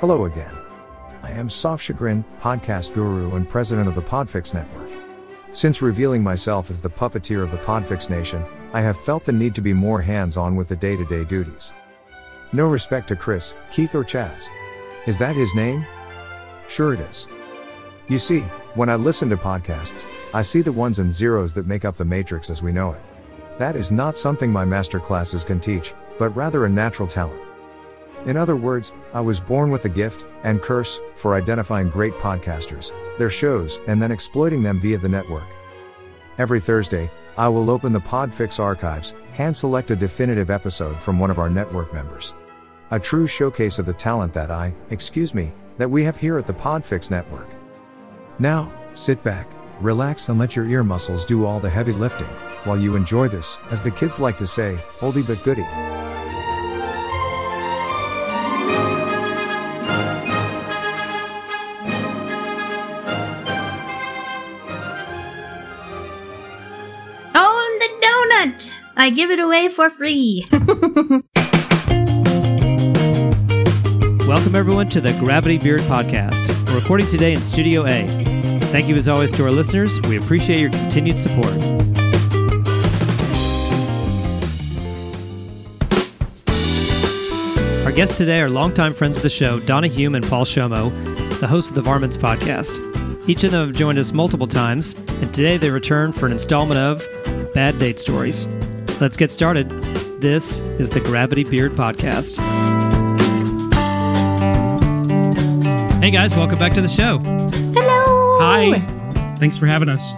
Hello again. I am Soft Chagrin, podcast guru and president of the Podfix Network. Since revealing myself as the puppeteer of the Podfix Nation, I have felt the need to be more hands on with the day to day duties. No respect to Chris, Keith, or Chaz. Is that his name? Sure it is. You see, when I listen to podcasts, I see the ones and zeros that make up the matrix as we know it. That is not something my master classes can teach, but rather a natural talent. In other words, I was born with a gift and curse for identifying great podcasters, their shows, and then exploiting them via the network. Every Thursday, I will open the Podfix archives, hand select a definitive episode from one of our network members. A true showcase of the talent that I, excuse me, that we have here at the Podfix network. Now, sit back, relax, and let your ear muscles do all the heavy lifting while you enjoy this, as the kids like to say, oldie but goodie. I give it away for free. Welcome, everyone, to the Gravity Beard Podcast. We're recording today in Studio A. Thank you, as always, to our listeners. We appreciate your continued support. Our guests today are longtime friends of the show, Donna Hume and Paul Shomo, the hosts of the Varmints Podcast. Each of them have joined us multiple times, and today they return for an installment of Bad Date Stories. Let's get started. This is the Gravity Beard Podcast. Hey guys, welcome back to the show. Hello! Hi. Thanks for having us.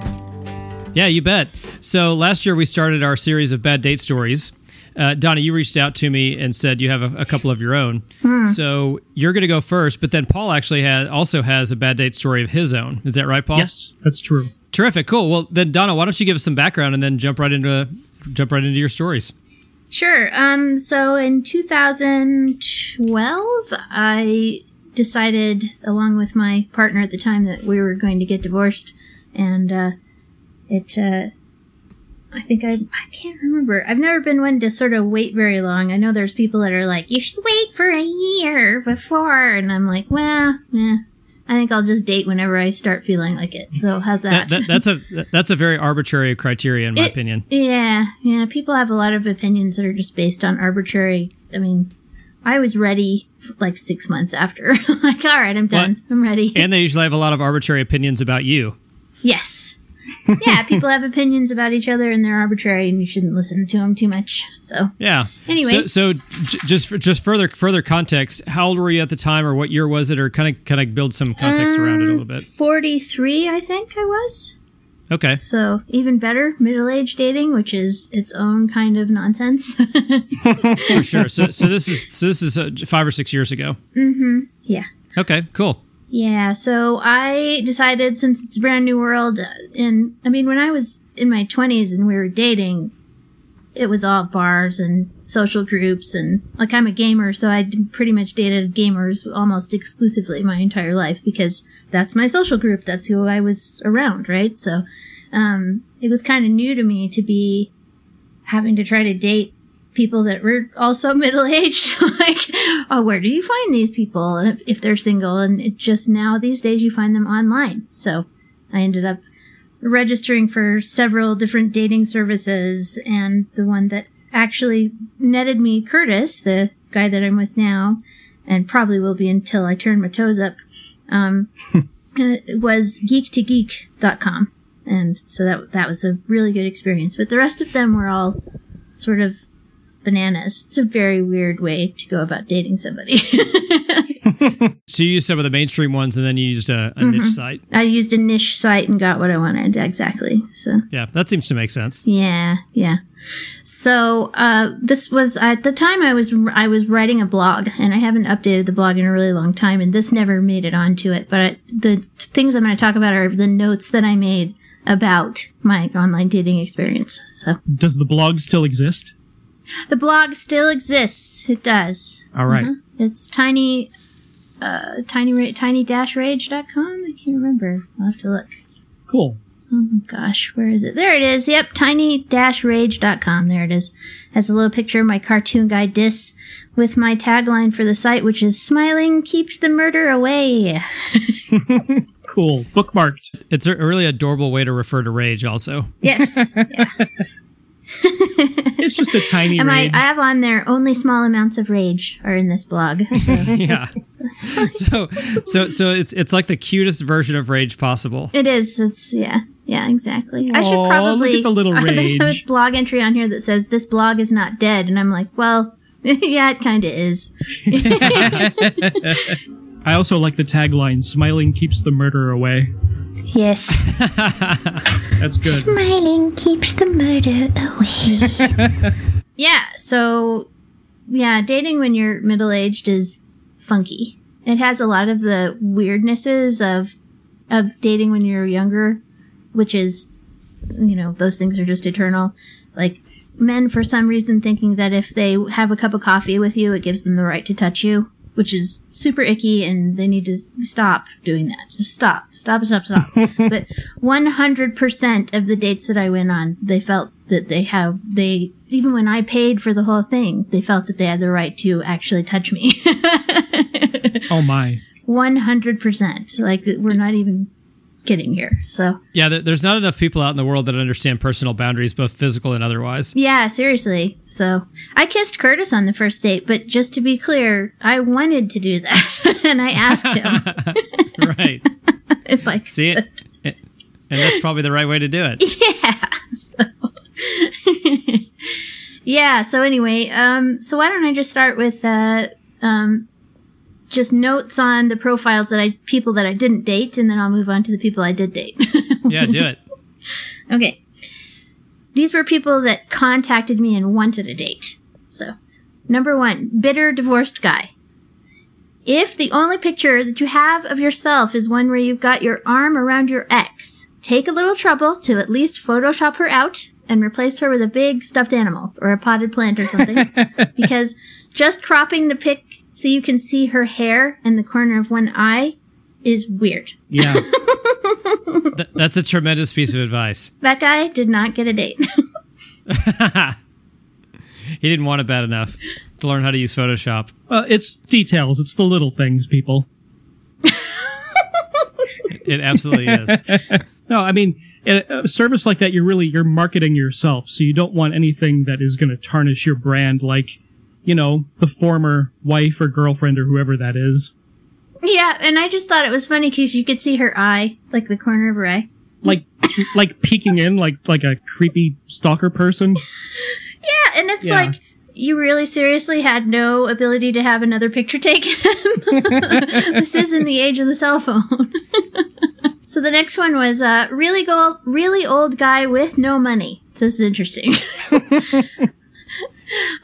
Yeah, you bet. So last year we started our series of bad date stories. Uh, Donna, you reached out to me and said you have a, a couple of your own. So you're going to go first, but then Paul actually has also has a bad date story of his own. Is that right, Paul? Yes, that's true. Terrific. Cool. Well, then Donna, why don't you give us some background and then jump right into jump right into your stories. Sure. Um, so in 2012, I decided, along with my partner at the time, that we were going to get divorced. And, uh, it, uh, I think I, I can't remember. I've never been one to sort of wait very long. I know there's people that are like, you should wait for a year before. And I'm like, well, yeah. I think I'll just date whenever I start feeling like it. So how's That, that, that's a that's a very arbitrary criteria in my It- opinion. Yeah, yeah. People have a lot of opinions that are just based on arbitrary. I mean, I was ready like six months after. like, all right, I'm done. I'm ready. And they usually have a lot of arbitrary opinions about you. yes. Yeah, people have opinions about each other and they're arbitrary, and you shouldn't listen to them too much. So, Yeah. Anyway. so, so j- just for, just further further context, how old were you at the time, or what year was it, or kind of kind of build some context around it a little bit? 43, I think I was. Okay. So, even better, middle age dating, which is its own kind of nonsense. For sure. So, so this is so this is uh, five or six years ago. yeah. Okay, cool. Yeah, so I decided since it's a brand new world, uh, and I mean, when I was in my 20s and we were dating, it was all bars and social groups, and like I'm a gamer, so I pretty much dated gamers almost exclusively my entire life because that's my social group. That's who I was around, right? So, um, it was kind of new to me to be having to try to date people that were also middle aged. like, oh, where do you find these people if, if they're single? And it just now these days you find them online. So I ended up registering for several different dating services, and the one that actually netted me Curtis, the guy that I'm with now, and probably will be until I turn my toes up, um, uh, was geek2geek.com. And so that that was a really good experience. But the rest of them were all sort of bananas. It's a very weird way to go about dating somebody. So you used some of the mainstream ones, and then you used a, a Mm-hmm. niche site. I used a niche site and got what I wanted exactly. So Yeah, that seems to make sense. yeah, yeah. So uh, this was at the time I was I was writing a blog, and I haven't updated the blog in a really long time, and this never made it onto it. But I, the things I'm going to talk about are the notes that I made about my online dating experience. So Does the blog still exist? The blog still exists. It does. All right. It's tiny, uh, tiny, tiny dash rage.com. I can't remember. I'll have to look. Cool. Oh gosh, where is it? There it is. Yep, tiny dash rage.com. There it is. Has a little picture of my cartoon guy Dis with my tagline for the site, which is smiling keeps the murder away. Cool. Bookmarked. It's a really adorable way to refer to rage, also. Yes. Yeah. It's just a tiny And I. I have on there only small amounts of rage are in this blog. So yeah. so so so it's it's like the cutest version of rage possible. it is. It's yeah. Yeah, exactly. I should probably look the little There's rage. a blog entry on here that says this blog is not dead, and I'm like, well, yeah, it kind of is. I also like the tagline smiling keeps the murder away. Yes. That's good. Smiling keeps the murder away. yeah, so yeah, dating when you're middle aged is funky. It has a lot of the weirdnesses of of dating when you're younger, which is you know, those things are just eternal. Like men for some reason thinking that if they have a cup of coffee with you, it gives them the right to touch you, which is super icky and they need to stop doing that. Just stop. Stop, stop, stop. but 100% of the dates that I went on, they felt that they have, they, even when I paid for the whole thing, they felt that they had the right to actually touch me. Oh my. 100%. Like, we're not even kidding here. So, Yeah, there- there's not enough people out in the world that understand personal boundaries, both physical and otherwise. Yeah, seriously. So I kissed Curtis on the first date, but just to be clear, I wanted to do that. and I asked him right. if I could. See it? And that's probably the right way to do it. Yeah. So. yeah, so anyway, um, so why don't I just start with uh um just notes on the profiles that I people that I didn't date and then I'll move on to the people I did date. Yeah, do it. Okay. These were people that contacted me and wanted a date. So, number one, bitter divorced guy. If the only picture that you have of yourself is one where you've got your arm around your ex, take a little trouble to at least Photoshop her out and replace her with a big stuffed animal or a potted plant or something. because just cropping the pic so you can see her hair and the corner of one eye is weird. Yeah. Th- that's a tremendous piece of advice. That guy did not get a date. He didn't want it bad enough to learn how to use Photoshop. well, it's details. It's the little things, people. It absolutely is. No, I mean, in a service like that, you're really you're marketing yourself, so you don't want anything that is going to tarnish your brand, like you know the former wife or girlfriend or whoever that is. Yeah, and I just thought it was funny because you could see her eye, like the corner of her eye. Like, like peeking in, like like a creepy stalker person. Yeah, and it's Yeah. like you really seriously had no ability to have another picture taken. this is in the age of the cell phone. so the next one was uh, really go really old guy with no money. So this is interesting.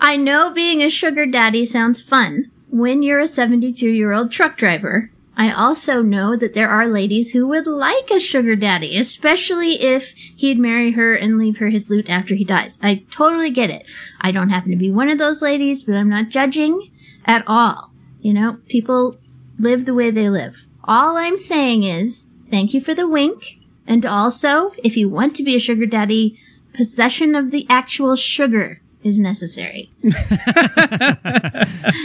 I know being a sugar daddy sounds fun when you're a 72 year old truck driver. I also know that there are ladies who would like a sugar daddy, especially if he'd marry her and leave her his loot after he dies. I totally get it. I don't happen to be one of those ladies, but I'm not judging at all. You know, people live the way they live. All I'm saying is, thank you for the wink. And also, if you want to be a sugar daddy, possession of the actual sugar is necessary.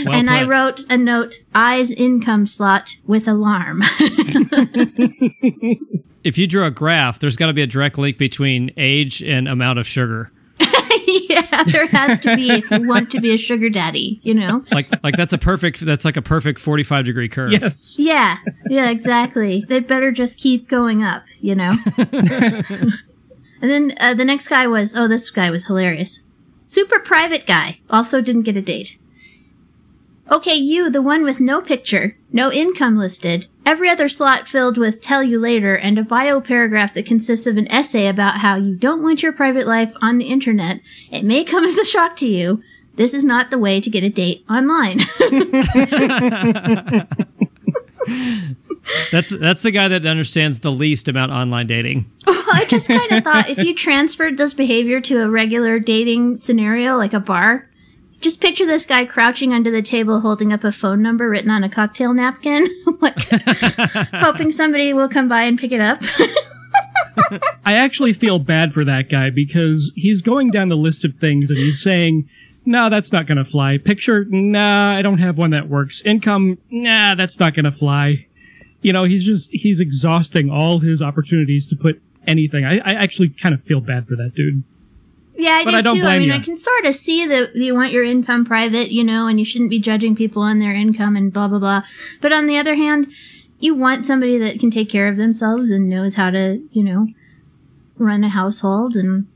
Well and I wrote a note, eyes income slot with alarm. if you drew a graph, there's got to be a direct link between age and amount of sugar. yeah, there has to be if you want to be a sugar daddy, you know? Like like that's a perfect that's like a perfect 45 degree curve. Yes. Yeah, yeah, exactly. They'd better just keep going up, you know? and then uh, the next guy was, oh, this guy was hilarious. Super private guy. Also didn't get a date. Okay, you, the one with no picture, no income listed, every other slot filled with tell you later, and a bio paragraph that consists of an essay about how you don't want your private life on the internet. It may come as a shock to you. This is not the way to get a date online. That's that's the guy that understands the least about online dating. Well, I just kind of thought if you transferred this behavior to a regular dating scenario, like a bar, just picture this guy crouching under the table holding up a phone number written on a cocktail napkin, like hoping somebody will come by and pick it up. I actually feel bad for that guy because he's going down the list of things and he's saying, no, that's not going to fly. Picture, nah, I don't have one that works. Income, nah, that's not going to fly. You know, he's just, he's exhausting all his opportunities to put anything. I, I actually kind of feel bad for that dude. Yeah, I But do I don't too. I mean, you. I can sort of see that you want your income private, you know, and you shouldn't be judging people on their income and blah blah blah. But on the other hand, you want somebody that can take care of themselves and knows how to, you know, run a household. And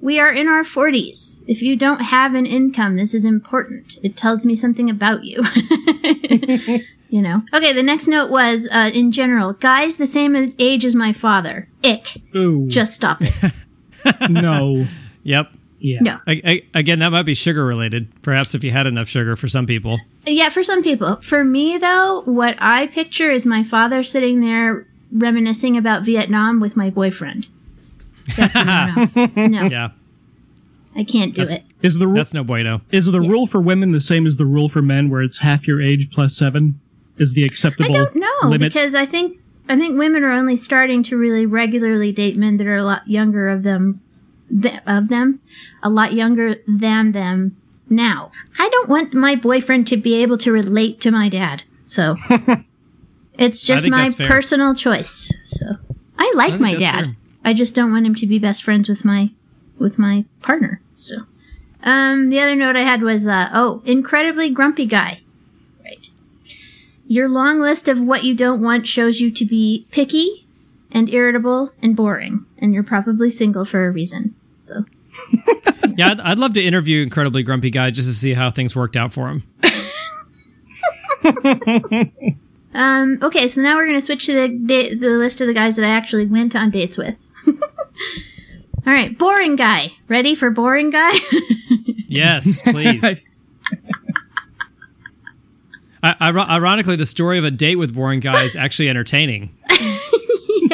we are in our forties. If you don't have an income, this is important. It tells me something about you. you know. Okay, the next note was uh, in general, guys the same age as my father. Ick. Ooh, Just stop it. no. Yep. Yeah. No. I, I, again, that might be sugar related. Perhaps if you had enough sugar for some people. Yeah, for some people. For me, though, what I picture is my father sitting there reminiscing about Vietnam with my boyfriend. That's a no. No, Yeah, I can't do That's- it. Is the ru- that's no bueno. is the rule for women the same as the rule for men, where it's half your age plus seven is the acceptable? I don't know limit? because I think I think women are only starting to really regularly date men that are a lot younger of them th- of them, a lot younger than them now. I don't want my boyfriend to be able to relate to my dad, so it's just my personal choice. So I like think my dad. fair. I just don't want him to be best friends with my with my partner. So, um, the other note I had was, uh, oh, incredibly grumpy guy. Right. Your long list of what you don't want shows you to be picky and irritable and boring, and you're probably single for a reason. So, Yeah, I'd, I'd love to interview incredibly grumpy guy just to see how things worked out for him. um, okay, so now we're gonna switch to the da- the list of the guys that I actually went on dates with. All right, boring guy. Ready for boring guy? Yes, please. I, ironically, the story of a date with boring guy is actually entertaining.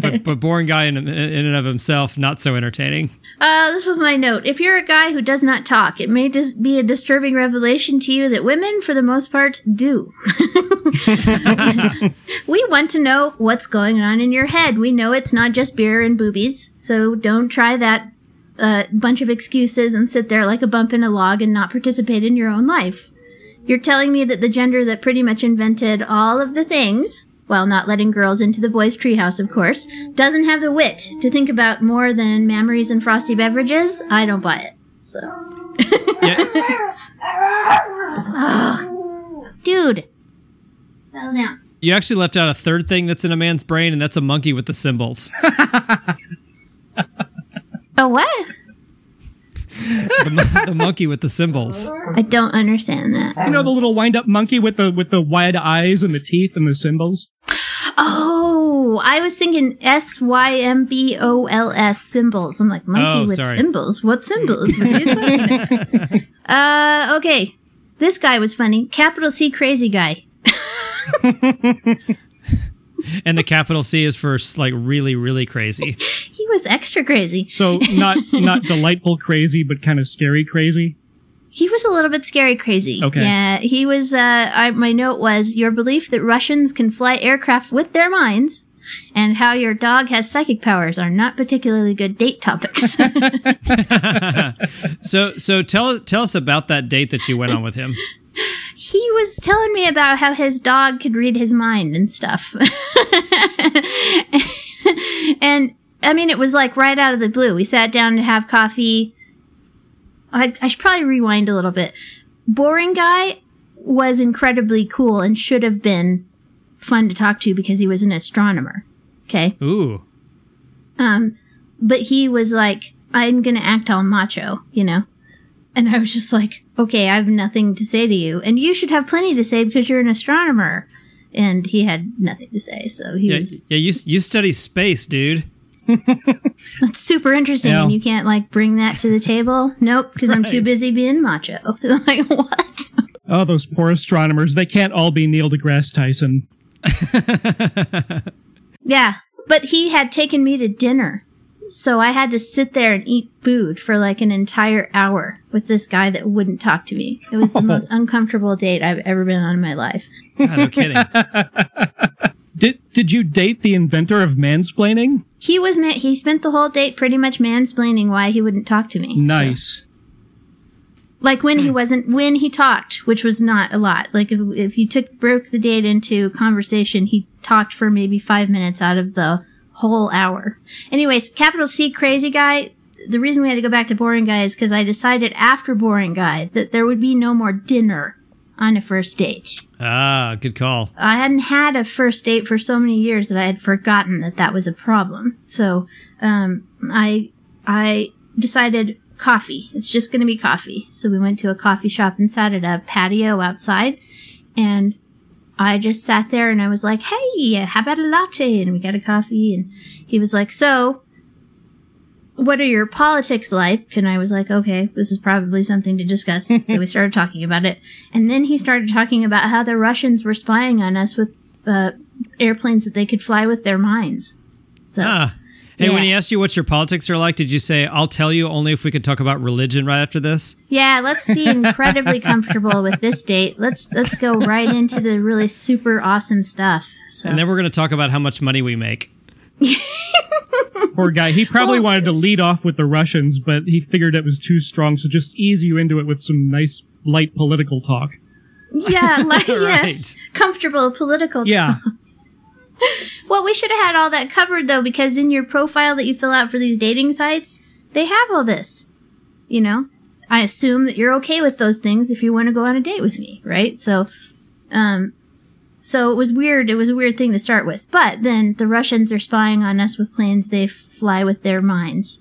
but, but boring guy in, in and of himself, not so entertaining. Uh, this was my note. If you're a guy who does not talk, it may dis- be a disturbing revelation to you that women, for the most part, do. we want to know what's going on in your head. We know it's not just beer and boobies, so don't try that uh, bunch of excuses and sit there like a bump in a log and not participate in your own life. You're telling me that the gender that pretty much invented all of the things, while not letting girls into the boys' treehouse, of course, doesn't have the wit to think about more than mammaries and frosty beverages? I don't buy it. So, Yeah, dude, settle down. you actually left out a third thing that's in a man's brain, and that's a monkey with the cymbals. Oh, what? the, the monkey with the cymbals. I don't understand that. you know the little wind-up monkey with the with the wide eyes and the teeth and the cymbals. Oh, I was thinking S Y M B O L S symbols. I'm like monkey Oh, with sorry. symbols. What symbols? What are you talking about? uh, okay. This guy was funny. Capital C crazy guy. And the capital C is for like really, really crazy. He was extra crazy. So not not delightful crazy, but kind of scary crazy. He was a little bit scary crazy. Okay. Yeah, he was. Uh, I, my note was your belief that Russians can fly aircraft with their minds, and how your dog has psychic powers are not particularly good date topics. So, so tell tell us about that date that you went on with him. he was telling me about how his dog could read his mind and stuff. and I mean, it was like right out of the blue. We sat down to have coffee. I, I should probably rewind a little bit. Boring guy was incredibly cool and should have been fun to talk to because he was an astronomer. Okay. Ooh, Um, but he was like, I'm gonna act all macho, you know? And I was just like, okay, I have nothing to say to you. And you should have plenty to say because you're an astronomer. And he had nothing to say, so he yeah, was yeah. You you study space, dude. That's super interesting. Yeah. And you can't like bring that to the table. Nope, because I'm too busy being macho. like what? Oh, those poor astronomers. They can't all be Neil deGrasse Tyson. Yeah, but he had taken me to dinner. So I had to sit there and eat food for like an entire hour with this guy that wouldn't talk to me. It was the most uncomfortable date I've ever been on in my life. God, no kidding. Did did you date the inventor of mansplaining? He was ma- he spent the whole date pretty much mansplaining why he wouldn't talk to me. So- Nice. like when he hmm. wasn't when he talked, which was not a lot. Like if if you took broke the date into conversation, he talked for maybe five minutes out of the whole hour. Anyways, capital C crazy guy. The reason we had to go back to boring guy is because I decided after boring guy that there would be no more dinner on a first date. Ah, good call. I hadn't had a first date for so many years that I had forgotten that that was a problem. So, um, I, I decided coffee. It's just going to be coffee. So we went to a coffee shop and sat at a patio outside and I just sat there and I was like, Hey, how about a latte? And we got a coffee and he was like, so what are your politics like? And I was like, okay, this is probably something to discuss. so we started talking about it. And then he started talking about how the Russians were spying on us with uh, airplanes that they could fly with their minds. So, Ah. Hey, when he asked you what your politics are like, did you say, I'll tell you only if we could talk about religion right after this? yeah, let's be incredibly comfortable with this date. Let's let's go right into the really super awesome stuff. So And then we're going to talk about how much money we make. Poor guy. He probably Well, wanted to lead off with the Russians, but he figured it was too strong, so just ease you into it with some nice light political talk. yeah, like Right. yes, comfortable political. Yeah. Well, we should have had all that covered though, because in your profile that you fill out for these dating sites, they have all this. You know, I assume that you're okay with those things if you want to go on a date with me, right? So, um, so it was weird. It was a weird thing to start with, but then the Russians are spying on us with planes they fly with their minds,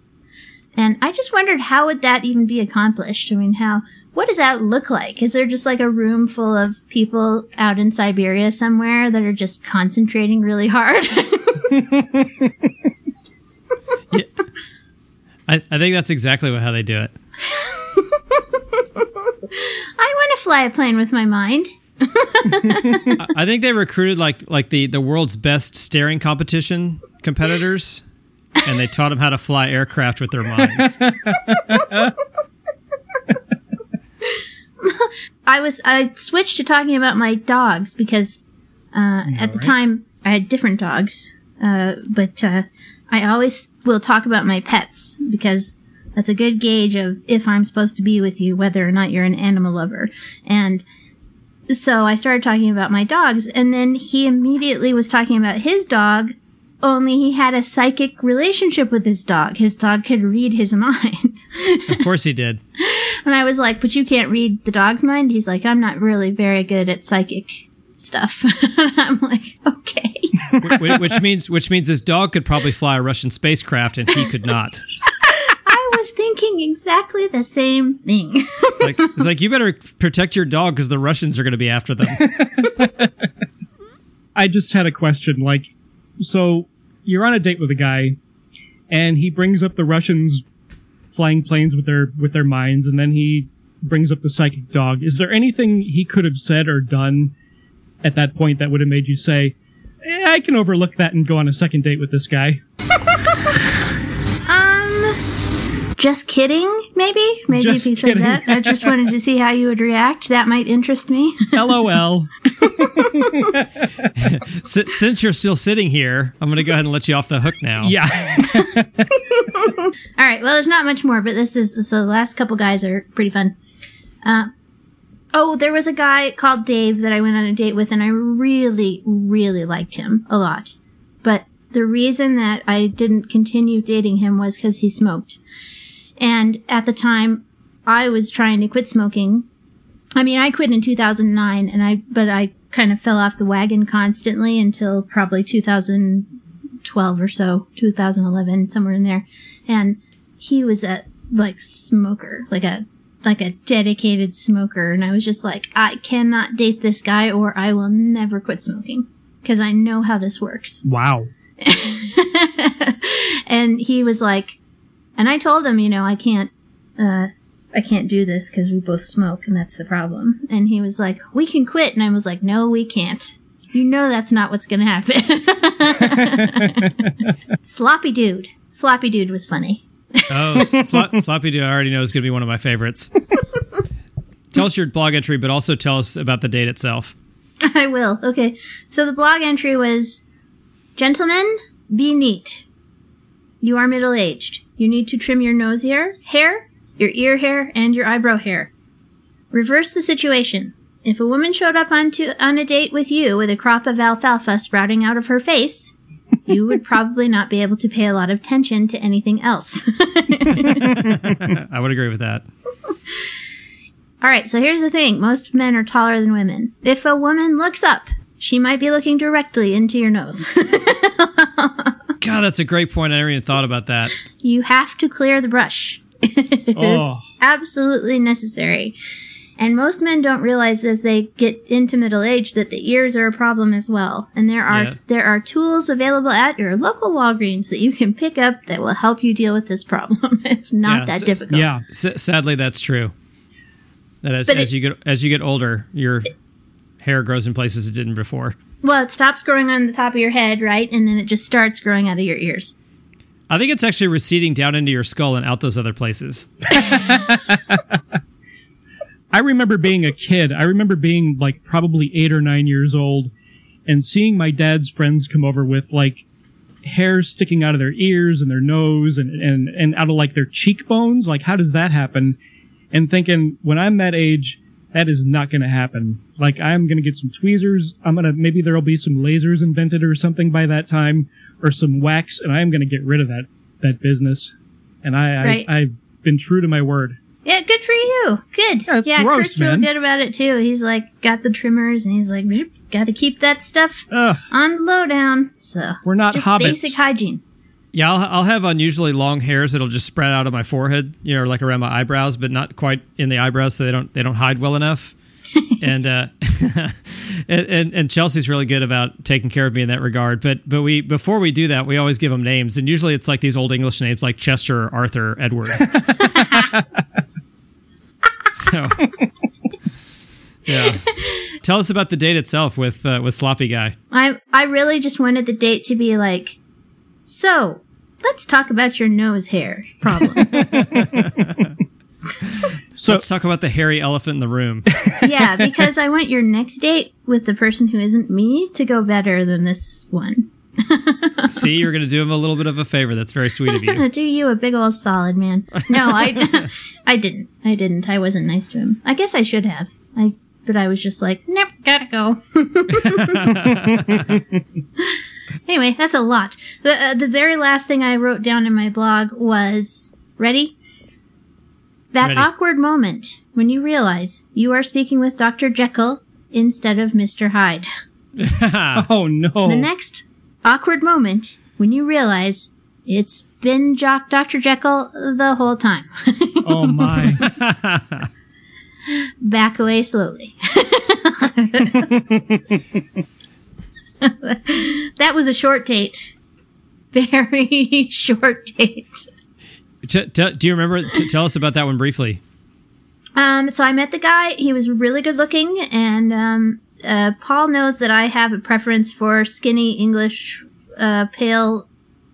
and I just wondered how would that even be accomplished? I mean, how? What does that look like? Is there just like a room full of people out in Siberia somewhere that are just concentrating really hard? I, I think that's exactly how they do it. I want to fly a plane with my mind. I, I think they recruited like like the, the world's best staring competition competitors, and they taught them how to fly aircraft with their minds. I was I switched to talking about my dogs because uh, at the time I had different dogs, uh, but uh, I always will talk about my pets because that's a good gauge of if I'm supposed to be with you, whether or not you're an animal lover. And so I started talking about my dogs, and then he immediately was talking about his dog. Only he had a psychic relationship with his dog. His dog could read his mind. of course he did. And I was like, but you can't read the dog's mind? He's like, I'm not really very good at psychic stuff. I'm like, okay. Which means which means his dog could probably fly a Russian spacecraft and he could not. I was thinking exactly the same thing. It's like, it's like you better protect your dog because the Russians are going to be after them. I just had a question. Like, so you're on a date with a guy, and he brings up the Russians flying planes with their with their minds, and then he brings up the psychic dog. Is there anything he could have said or done at that point that would have made you say, eh, "I can overlook that and go on a second date with this guy"? just kidding, maybe? Maybe Just if he kidding. said that. I just wanted to see how you would react. That might interest me. LOL. S- since you're still sitting here, I'm going to go ahead and let you off the hook now. yeah. All right. Well, there's not much more, but this is so the last couple guys are pretty fun. Uh, oh, there was a guy called Dave that I went on a date with, and I really, really liked him a lot. But the reason that I didn't continue dating him was because he smoked, and at the time, I was trying to quit smoking. I mean, I quit in 2009, and I but I kind of fell off the wagon constantly until probably 2012 or so, 2011, somewhere in there and he was a like smoker, like a like a dedicated smoker, and I was just like, I cannot date this guy, or I will never quit smoking because I know how this works. Wow. and he was like, and I told him, you know, I can't, uh, I can't do this because we both smoke, and that's the problem. And he was like, we can quit, and I was like, no, we can't. You know that's not what's gonna happen. Sloppy dude. Sloppy dude was funny. Oh, Slo- Sloppy Dude, I already know is going to be one of my favorites. tell us your blog entry, but also tell us about the date itself. I will. Okay. So the blog entry was Gentlemen, be neat. You are middle aged. You need to trim your nose hair, hair, your ear hair, and your eyebrow hair. Reverse the situation. If a woman showed up on, to, on a date with you with a crop of alfalfa sprouting out of her face, you would probably not be able to pay a lot of attention to anything else. I would agree with that. All right, so here's the thing most men are taller than women. If a woman looks up, she might be looking directly into your nose. God, that's a great point. I never even thought about that. you have to clear the brush. It Oh. absolutely necessary. And most men don't realize as they get into middle age that the ears are a problem as well. And there are Yeah. there are tools available at your local Walgreens that you can pick up that will help you deal with this problem. it's not Yeah, that so- difficult. Yeah. S- sadly, that's true. That as, But as it- you get as you get older, your hair grows in places it didn't before. Well, it stops growing on the top of your head, right? And then it just starts growing out of your ears. I think it's actually receding down into your skull and out those other places. I remember being a kid. I remember being like probably eight or nine years old and seeing my dad's friends come over with like hair sticking out of their ears and their nose and, and, and out of like their cheekbones. Like, how does that happen? And thinking, when I'm that age, that is not going to happen. Like, I'm going to get some tweezers. I'm going to, maybe there'll be some lasers invented or something by that time or some wax and I'm going to get rid of that, that business. And I, Right. I, I've been true to my word. Yeah, good for you. Good. Yeah, it's gross, Kurt's real good about it too. He's like got the trimmers and he's like, got to keep that stuff Ugh. on the lowdown. So We're not just hobbits. basic hygiene. Yeah, I'll, I'll have unusually long hairs that'll just spread out of my forehead, you know, like around my eyebrows, but not quite in the eyebrows, so they don't they don't hide well enough. and, uh, and and and Chelsea's really good about taking care of me in that regard. But but we before we do that, we always give them names, and usually it's like these old English names like Chester, Arthur, Edward. so. Yeah. Tell us about the date itself with uh, with Sloppy Guy. I I really just wanted the date to be like, so let's talk about your nose hair problem. So, Let's talk about the hairy elephant in the room. yeah, because I want your next date with the person who isn't me to go better than this one. See, you're going to do him a little bit of a favor. That's very sweet of you. Do you a big old solid man? No, I, I didn't. I didn't. I wasn't nice to him. I guess I should have. I, but I was just like, nope, gotta go. anyway, that's a lot. The uh, the very last thing I wrote down in my blog was ready. That Ready. awkward moment when you realize you are speaking with Dr. Jekyll instead of Mr. Hyde. oh no. The next awkward moment when you realize it's been Jock Dr. Jekyll the whole time. oh my. Back away slowly. that was a short date. Very short date. T- t- do you remember? T- tell us about that one briefly. Um, so I met the guy. He was really good looking, and um, uh, Paul knows that I have a preference for skinny English, uh, pale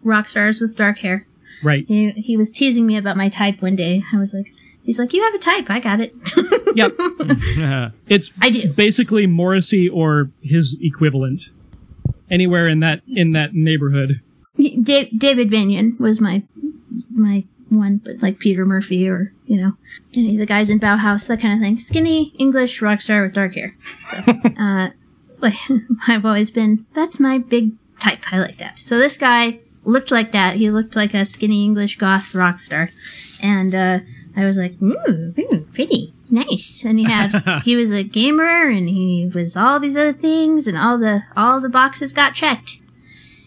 rock stars with dark hair. Right. He, he was teasing me about my type one day. I was like, he's like, you have a type. I got it. Yep. It's I do. basically Morrissey or his equivalent. Anywhere in that in that neighborhood. Da- David Vanian was my my one, but like Peter Murphy or you know any of the guys in Bauhaus, that kind of thing. Skinny English rock star with dark hair. So, uh, like I've always been. That's my big type. I like that. So this guy looked like that. He looked like a skinny English goth rock star, and uh, I was like, ooh, ooh, pretty. Nice, and he had he was a gamer, and he was all these other things, and all the all the boxes got checked.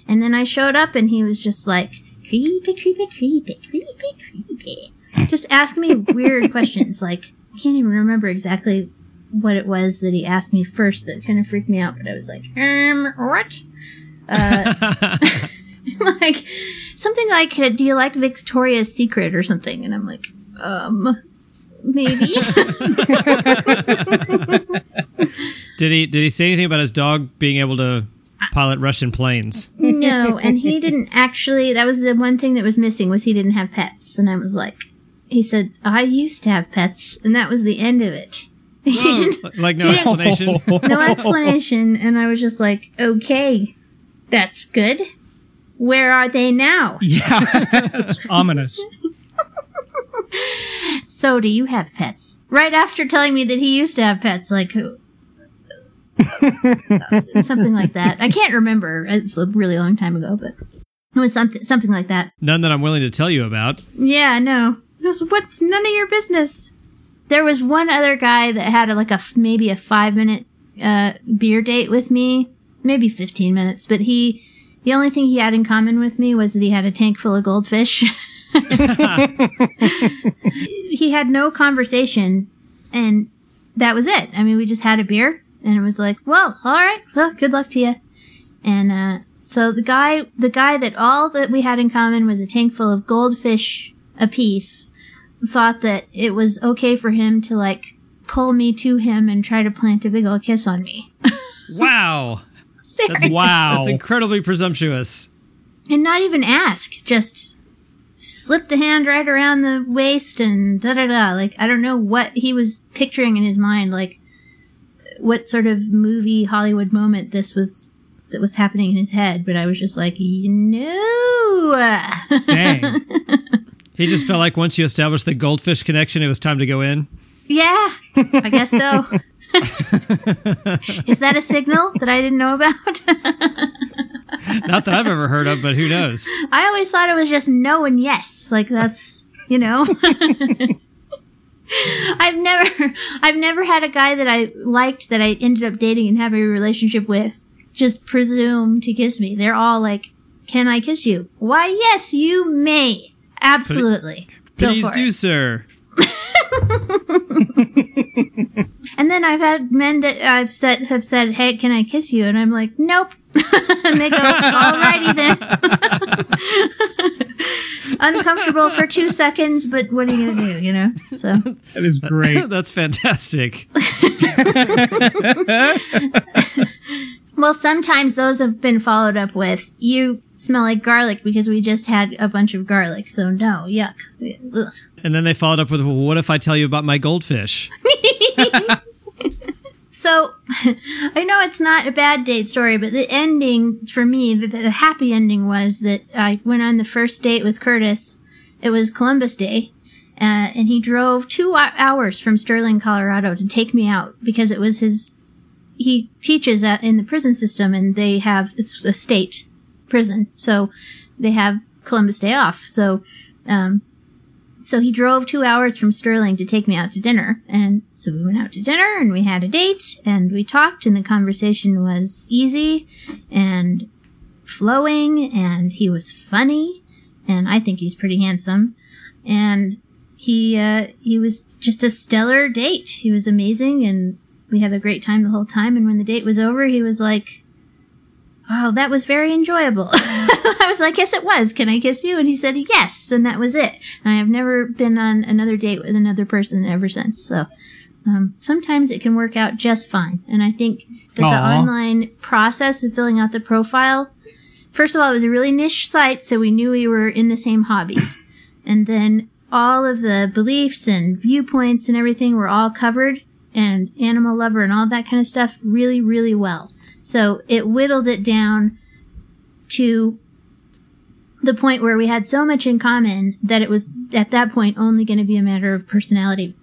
And then I showed up and he was just like, creepy, creepy, creepy, creepy, creepy. Just asking me weird questions. Like, I can't even remember exactly what it was that he asked me first that kind of freaked me out, but I was like, um, what? Uh, like, something like, uh, do you like Victoria's Secret or something? And I'm like, um, maybe. Did he did he say anything about his dog being able to pilot Russian planes? no, and he didn't actually. That was the one thing that was missing was he didn't have pets, and I was like, he said I used to have pets, and that was the end of it. He like no explanation. no explanation, and I was just like, okay, That's good. Where are they now? Yeah, it's ominous. So, do you have pets? Right after telling me that he used to have pets, like who? something like that. I can't remember. It's a really long time ago, but it was something something like that. None that I'm willing to tell you about. Yeah, no. It was what's none of your business. There was one other guy that had a, like a maybe a five minute uh, beer date with me, maybe fifteen minutes. But he, the only thing he had in common with me was that he had a tank full of goldfish. he had no conversation, and that was it. I mean, we just had a beer, and it was like, well, all right, well, good luck to you. And uh, so the guy, the guy that all that we had in common was a tank full of goldfish apiece, thought that it was okay for him to like pull me to him and try to plant a big old kiss on me. Wow. That's Wow. That's incredibly presumptuous. and not even ask, just slip the hand right around the waist and da da da. Like I don't know what he was picturing in his mind, like what sort of movie Hollywood moment this was that was happening in his head. But I was just like, no. Dang. He just felt like once you established the goldfish connection, it was time to go in. yeah, I guess so. Is that a signal that I didn't know about? Not that I've ever heard of, but who knows? I always thought it was just no and yes. Like that's, you know. I've never I've never had a guy that I liked that I ended up dating and having a relationship with just presume to kiss me. They're all like, "Can I kiss you?" Why, yes, you may. Absolutely. Please do, it. sir. And then I've had men that I've said have said, "Hey, can I kiss you?" And I'm like, "Nope." and they go, "Alrighty then." Uncomfortable for two seconds, but what are you gonna do? You know. So That is great. That's fantastic. Well, sometimes those have been followed up with, you smell like garlic because we just had a bunch of garlic. So no, yuck. Ugh. And then they followed up with, well, what if I tell you about my goldfish? So I know it's not a bad date story, but the ending for me, the, the happy ending was that I went on the first date with Curtis. It was Columbus Day. Uh, and he drove two hours from Sterling, Colorado to take me out because it was his, he teaches at, in the prison system and they have, it's a state prison. So they have Columbus Day off. So, um, so he drove two hours from Sterling to take me out to dinner. And so we went out to dinner and we had a date and we talked and the conversation was easy and flowing and he was funny and I think he's pretty handsome. And he, uh, he was just a stellar date. He was amazing and we had a great time the whole time. And when the date was over, he was like, Oh, that was very enjoyable. I was like, yes, it was. Can I kiss you? And he said, yes. And that was it. And I have never been on another date with another person ever since. So, um, sometimes it can work out just fine. And I think that the online process of filling out the profile, first of all, it was a really niche site. So we knew we were in the same hobbies. And then all of the beliefs and viewpoints and everything were all covered and animal lover and all that kind of stuff really, really well. So it whittled it down to the point where we had so much in common that it was at that point only going to be a matter of personality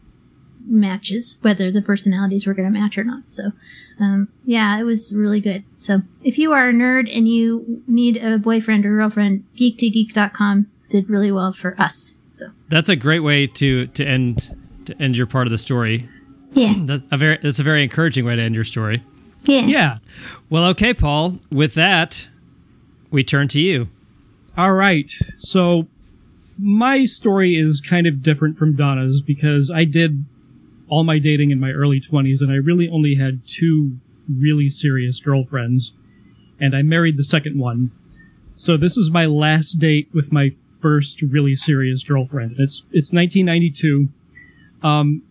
matches, whether the personalities were going to match or not. So, um, yeah, it was really good. So if you are a nerd and you need a boyfriend or girlfriend, geek2geek.com did really well for us. So That's a great way to to end to end your part of the story. yeah, That's a very that's a very encouraging way to end your story. Yeah, Yeah. Well, okay, Paul. With that, we turn to you. All right. So my story is kind of different from Donna's because I did all my dating in my early 20s and I really only had two really serious girlfriends and I married the second one. So this is my last date with my first really serious girlfriend. It's it's 1992. Um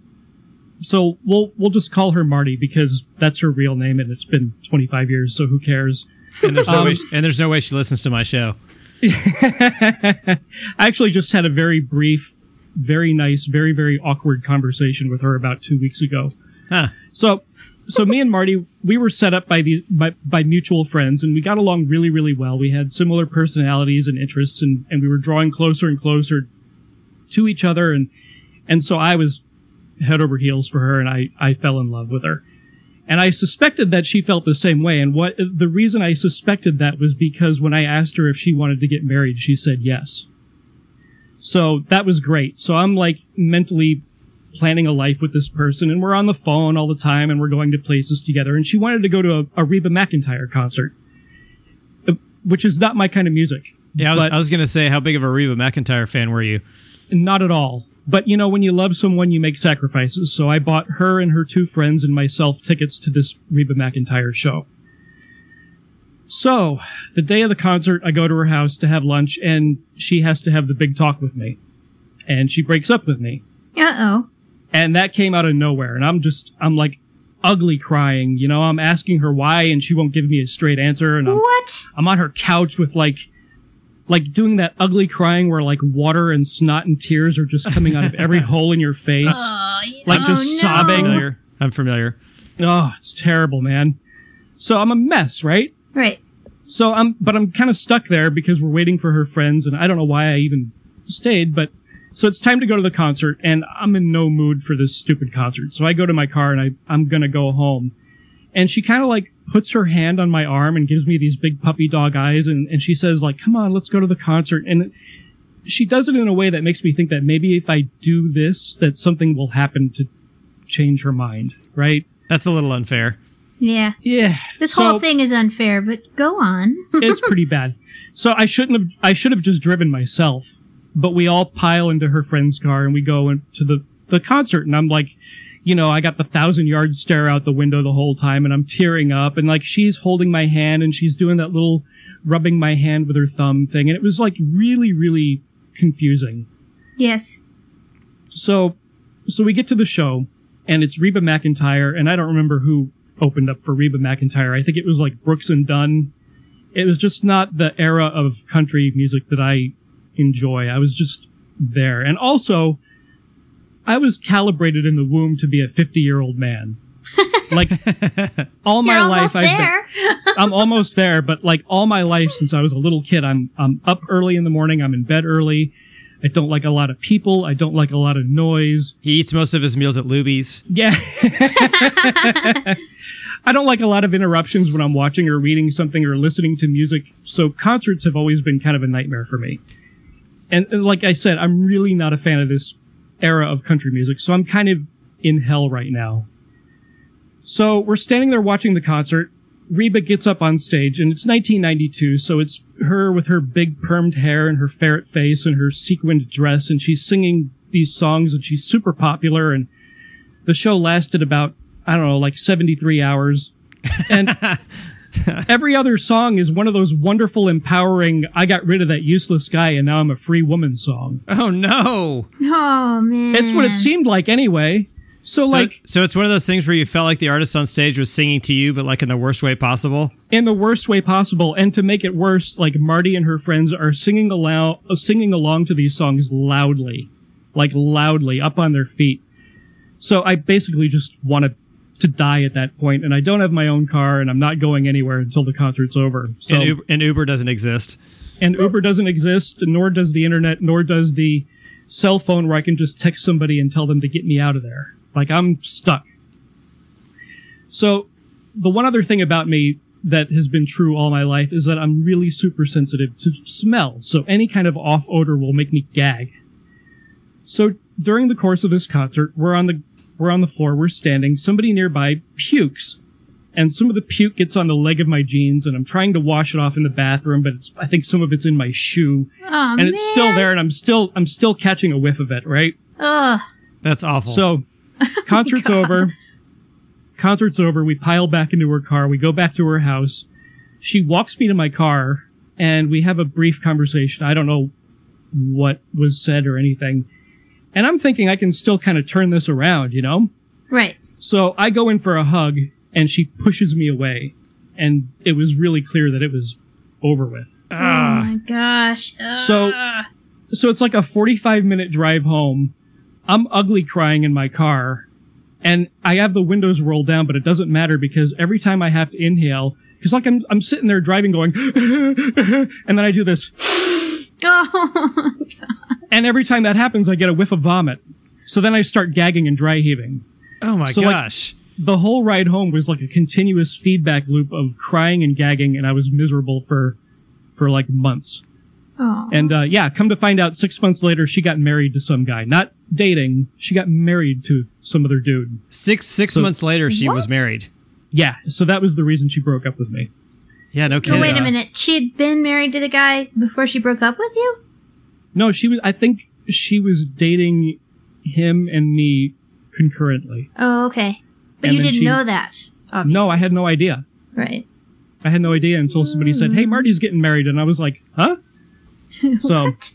so we'll we'll just call her Marty because that's her real name and it's been 25 years so who cares. And there's no Um, way she, and there's no way she listens to my show. I actually just had a very brief, very nice, very, very awkward conversation with her about two weeks ago. Huh. So so me and Marty, we were set up by the by, by mutual friends, and we got along really, really well. We had similar personalities and interests, and, and we were drawing closer and closer to each other, and and so I was head over heels for her, and I I fell in love with her. And I suspected that she felt the same way. And what the reason I suspected that was because when I asked her if she wanted to get married, she said yes. So that was great. So I'm like mentally planning a life with this person and we're on the phone all the time and we're going to places together. And she wanted to go to a, a Reba McEntire concert, which is not my kind of music. Yeah, I was, I was going to say, how big of a Reba McEntire fan were you? Not at all. But you know, when you love someone, you make sacrifices. So I bought her and her two friends and myself tickets to this Reba McEntire show. So, the day of the concert, I go to her house to have lunch and she has to have the big talk with me. And she breaks up with me. Uh oh. And that came out of nowhere. And I'm just, I'm like ugly crying. You know, I'm asking her why and she won't give me a straight answer. And I'm, What? I'm on her couch with like, like doing that ugly crying where like water and snot and tears are just coming out of every hole in your face. Oh, Like, oh, just no. sobbing. Familiar. I'm familiar. Oh, it's terrible, man. So I'm a mess, right? Right. So I'm, but I'm kind of stuck there because we're waiting for her friends and I don't know why I even stayed, but so it's time to go to the concert and I'm in no mood for this stupid concert. So I go to my car and I, I'm gonna go home. And she kind of like puts her hand on my arm and gives me these big puppy dog eyes and, and she says like, come on, let's go to the concert. And she does it in a way that makes me think that maybe if I do this, that something will happen to change her mind, right? That's a little unfair. Yeah. Yeah. This So- whole thing is unfair, but go on. it's pretty bad. So I shouldn't have. I should have just driven myself. But we all pile into her friend's car and we go into the the concert. And I'm like, you know, I got the thousand yard stare out the window the whole time, and I'm tearing up. And like she's holding my hand and she's doing that little rubbing my hand with her thumb thing, and it was like really, really confusing. yes. So, so we get to the show, and it's Reba McEntire, and I don't remember who opened up for Reba McEntire. I think it was like Brooks and Dunn. It was just not the era of country music that I enjoy. I was just there, and also, I was calibrated in the womb to be a fifty-year-old man. like all my You're life, I've been, there. I'm almost there, but like all my life since I was a little kid, I'm I'm up early in the morning. I'm in bed early. I don't like a lot of people. I don't like a lot of noise. He eats most of his meals at Luby's. Yeah. I don't like a lot of interruptions when I'm watching or reading something or listening to music. So concerts have always been kind of a nightmare for me. And, and like I said, I'm really not a fan of this era of country music. So I'm kind of in hell right now. So we're standing there watching the concert. Reba gets up on stage and it's 1992. So it's her with her big permed hair and her ferret face and her sequined dress. And she's singing these songs and she's super popular. And the show lasted about, I don't know, like 73 hours. And every other song is one of those wonderful, empowering, I got rid of that useless guy and now I'm a free woman song. Oh no! Oh man. It's what it seemed like anyway. So, So, like, so it's one of those things where you felt like the artist on stage was singing to you, but like in the worst way possible. in the worst way possible. And to make it worse, like Marty and her friends are singing along, singing along to these songs loudly, like loudly up on their feet. So I basically just wanted to die at that point, and I don't have my own car, and I'm not going anywhere until the concert's over. So and, Uber, and Uber doesn't exist. and Uber doesn't exist, nor does the internet, nor does the cell phone where I can just text somebody and tell them to get me out of there. Like I'm stuck. So the one other thing about me that has been true all my life is that I'm really super sensitive to smell. So any kind of off odor will make me gag. So during the course of this concert, we're on the we're on the floor, we're standing, somebody nearby pukes. And some of the puke gets on the leg of my jeans, and I'm trying to wash it off in the bathroom, but it's, I think some of it's in my shoe, Oh, and it's still there, and I'm still, I'm still catching a whiff of it, right? Ugh. That's awful. So, concert's over. Concert's over. We pile back into her car. We go back to her house. She walks me to my car, and we have a brief conversation. I don't know what was said or anything. And I'm thinking I can still kind of turn this around, you know? Right. So I go in for a hug, and she pushes me away. And it was really clear that it was over with. Ah. Oh my gosh. So- So it's like a 45 minute drive home. I'm ugly crying in my car. and I have the windows rolled down, but it doesn't matter because every time I have to inhale, because like I'm I'm sitting there driving going, and then I do this, Oh, and every time that happens, I get a whiff of vomit. So then I start gagging and dry heaving. Oh my So, like- gosh. The whole ride home was like a continuous feedback loop of crying and gagging, and I was miserable for for like months. oh. And uh, yeah, come to find out, six months later, she got married to some guy. Not dating, she got married to some other dude. Six six So- months later, she was married. Yeah, so that was the reason she broke up with me. Yeah, no No, kidding. wait a minute. She had been married to the guy before she broke up with you? No, she was. I think she was dating him and me concurrently. Oh, okay. But And you didn't she- know that. Obviously. No, I had no idea. Right. I had no idea until somebody said, "Hey, Marty's getting married," and I was like, "Huh?" So What?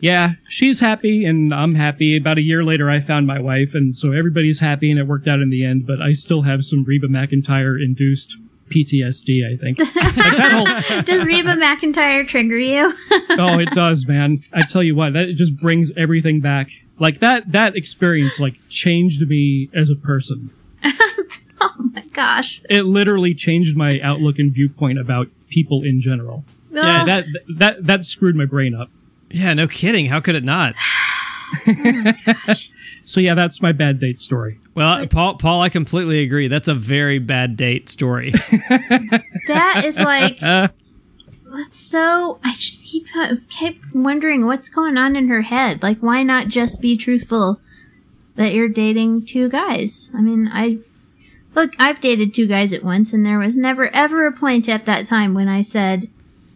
yeah, she's happy and I'm happy. About a year later, I found my wife, and so everybody's happy, and it worked out in the end. But I still have some Reba McEntire induced PTSD. I think. like that whole, Does Reba McEntire trigger you? oh, it does, man. I tell you what, that it just brings everything back. Like that that experience like changed me as a person. oh my gosh. It literally changed my outlook and viewpoint about people in general. Yeah, Oh, That that that screwed my brain up. Yeah, no kidding. How could it not? Oh So yeah, that's my bad date story. Well, Paul, Paul, I completely agree. That's a very bad date story. that is like Uh, that's so. I just keep keep wondering what's going on in her head. Like, why not just be truthful that you're dating two guys? I mean, I look. I've dated two guys at once, and there was never ever a point at that time when I said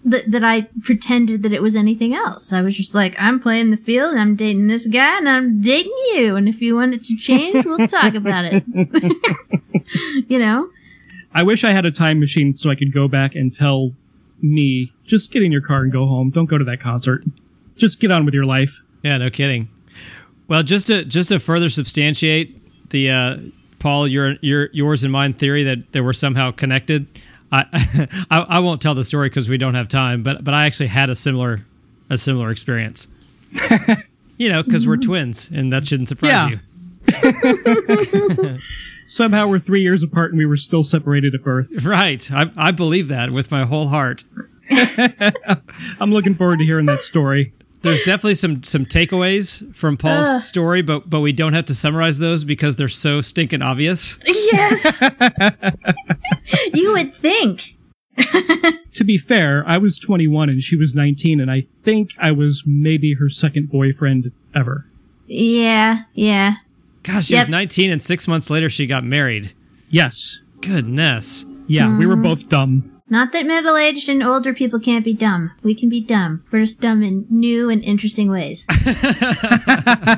that that I pretended that it was anything else. I was just like, I'm playing the field. I'm dating this guy, and I'm dating you. And if you want it to change, we'll talk about it. you know. I wish I had a time machine so I could go back and tell me, just get in your car and go home. Don't go to that concert. Just get on with your life. yeah, no kidding. Well, just to just to further substantiate the uh, Paul, your your yours and mine theory that they were somehow connected. I I, I won't tell the story because we don't have time. But but I actually had a similar a similar experience. you know, because we're mm-hmm. twins, and that shouldn't surprise Yeah. you. Somehow we're three years apart and we were still separated at birth. Right. I, I believe that with my whole heart. I'm looking forward to hearing that story. There's definitely some some takeaways from Paul's Ugh. story, but but we don't have to summarize those because they're so stinking obvious. Yes. you would think. To be fair, I was 21 and she was 19, and I think I was maybe her second boyfriend ever. Yeah, yeah. Gosh, she Yep. was 19 and six months later she got married. Yes. Goodness. Yeah, we were mm. both dumb. Not that middle aged and older people can't be dumb. We can be dumb. We're just dumb in new and interesting ways.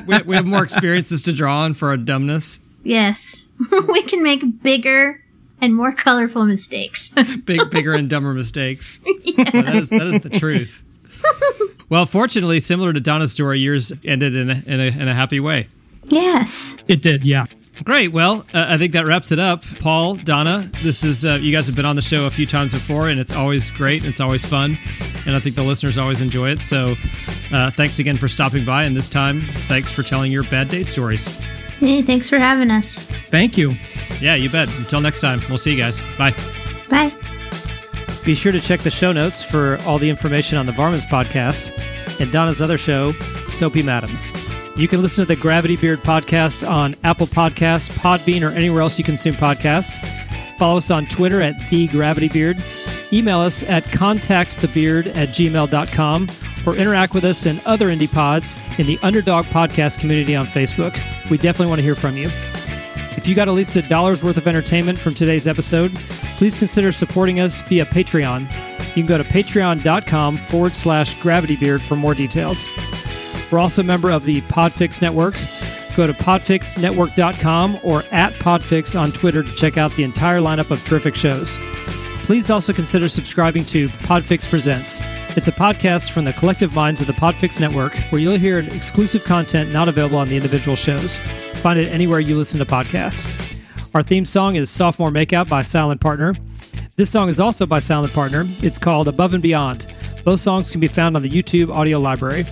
we, we have more experiences to draw on for our dumbness. yes. we can make bigger and more colorful mistakes. Big, bigger and dumber mistakes. Well, that, is, that is the truth. Well, fortunately, similar to Donna's story, yours ended in a, in a, in a happy way. yes. It did, yeah. Great. Well, uh, I think that wraps it up. Paul, Donna, this is uh, you guys have been on the show a few times before, and it's always great. It's always fun, and I think the listeners always enjoy it. So, uh, thanks again for stopping by, and this time, thanks for telling your bad date stories. Hey, thanks for having us. Thank you. Yeah, you bet. Until next time, we'll see you guys. Bye. Bye. Be sure to check the show notes for all the information on the Varmints podcast and Donna's other show, Soapy Madams. You can listen to the Gravity Beard podcast on Apple Podcasts, Podbean, or anywhere else you consume podcasts. Follow us on Twitter at The Gravity Beard. Email us at contactthebeard at gmail.com or interact with us and other indie pods in the Underdog Podcast community on Facebook. We definitely want to hear from you. If you got at least a dollar's worth of entertainment from today's episode, please consider supporting us via Patreon. You can go to patreon.com forward slash gravitybeard for more details. We're also a member of the Podfix Network. Go to podfixnetwork.com or at Podfix on Twitter to check out the entire lineup of terrific shows. Please also consider subscribing to Podfix Presents. It's a podcast from the collective minds of the Podfix Network where you'll hear exclusive content not available on the individual shows. Find it anywhere you listen to podcasts. Our theme song is Sophomore Makeout by Silent Partner. This song is also by Silent Partner. It's called Above and Beyond. Both songs can be found on the YouTube audio library.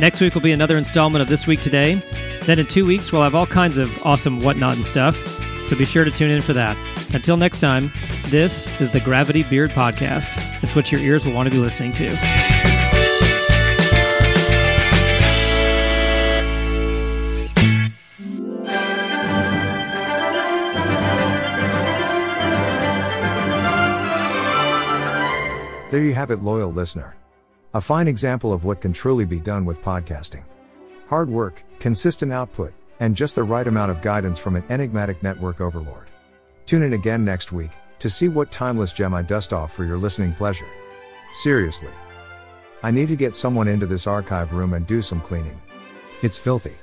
Next week will be another installment of This Week Today. Then in two weeks, we'll have all kinds of awesome whatnot and stuff, so be sure to tune in for that. Until next time, this is the Gravity Beard Podcast. It's what your ears will want to be listening to. There you have it, loyal listener. A fine example of what can truly be done with podcasting. Hard work, consistent output, and just the right amount of guidance from an enigmatic network overlord. Tune in again next week to see what timeless gem I dust off for your listening pleasure. Seriously. I need to get someone into this archive room and do some cleaning. It's filthy.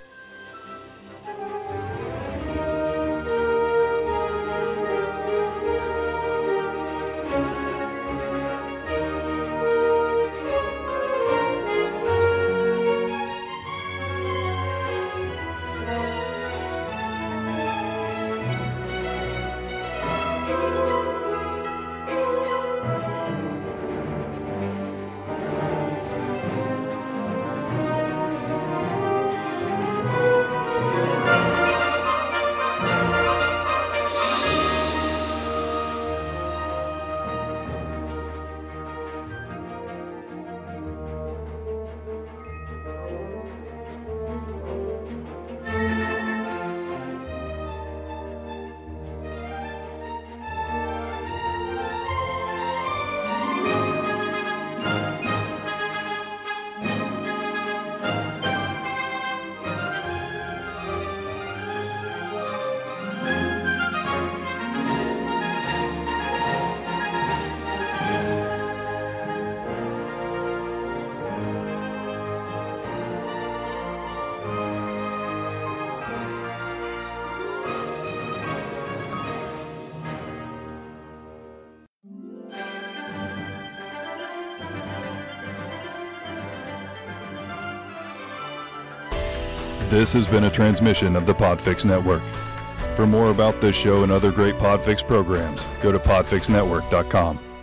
This has been a transmission of the Podfix Network. For more about this show and other great Podfix programs, go to podfixnetwork.com.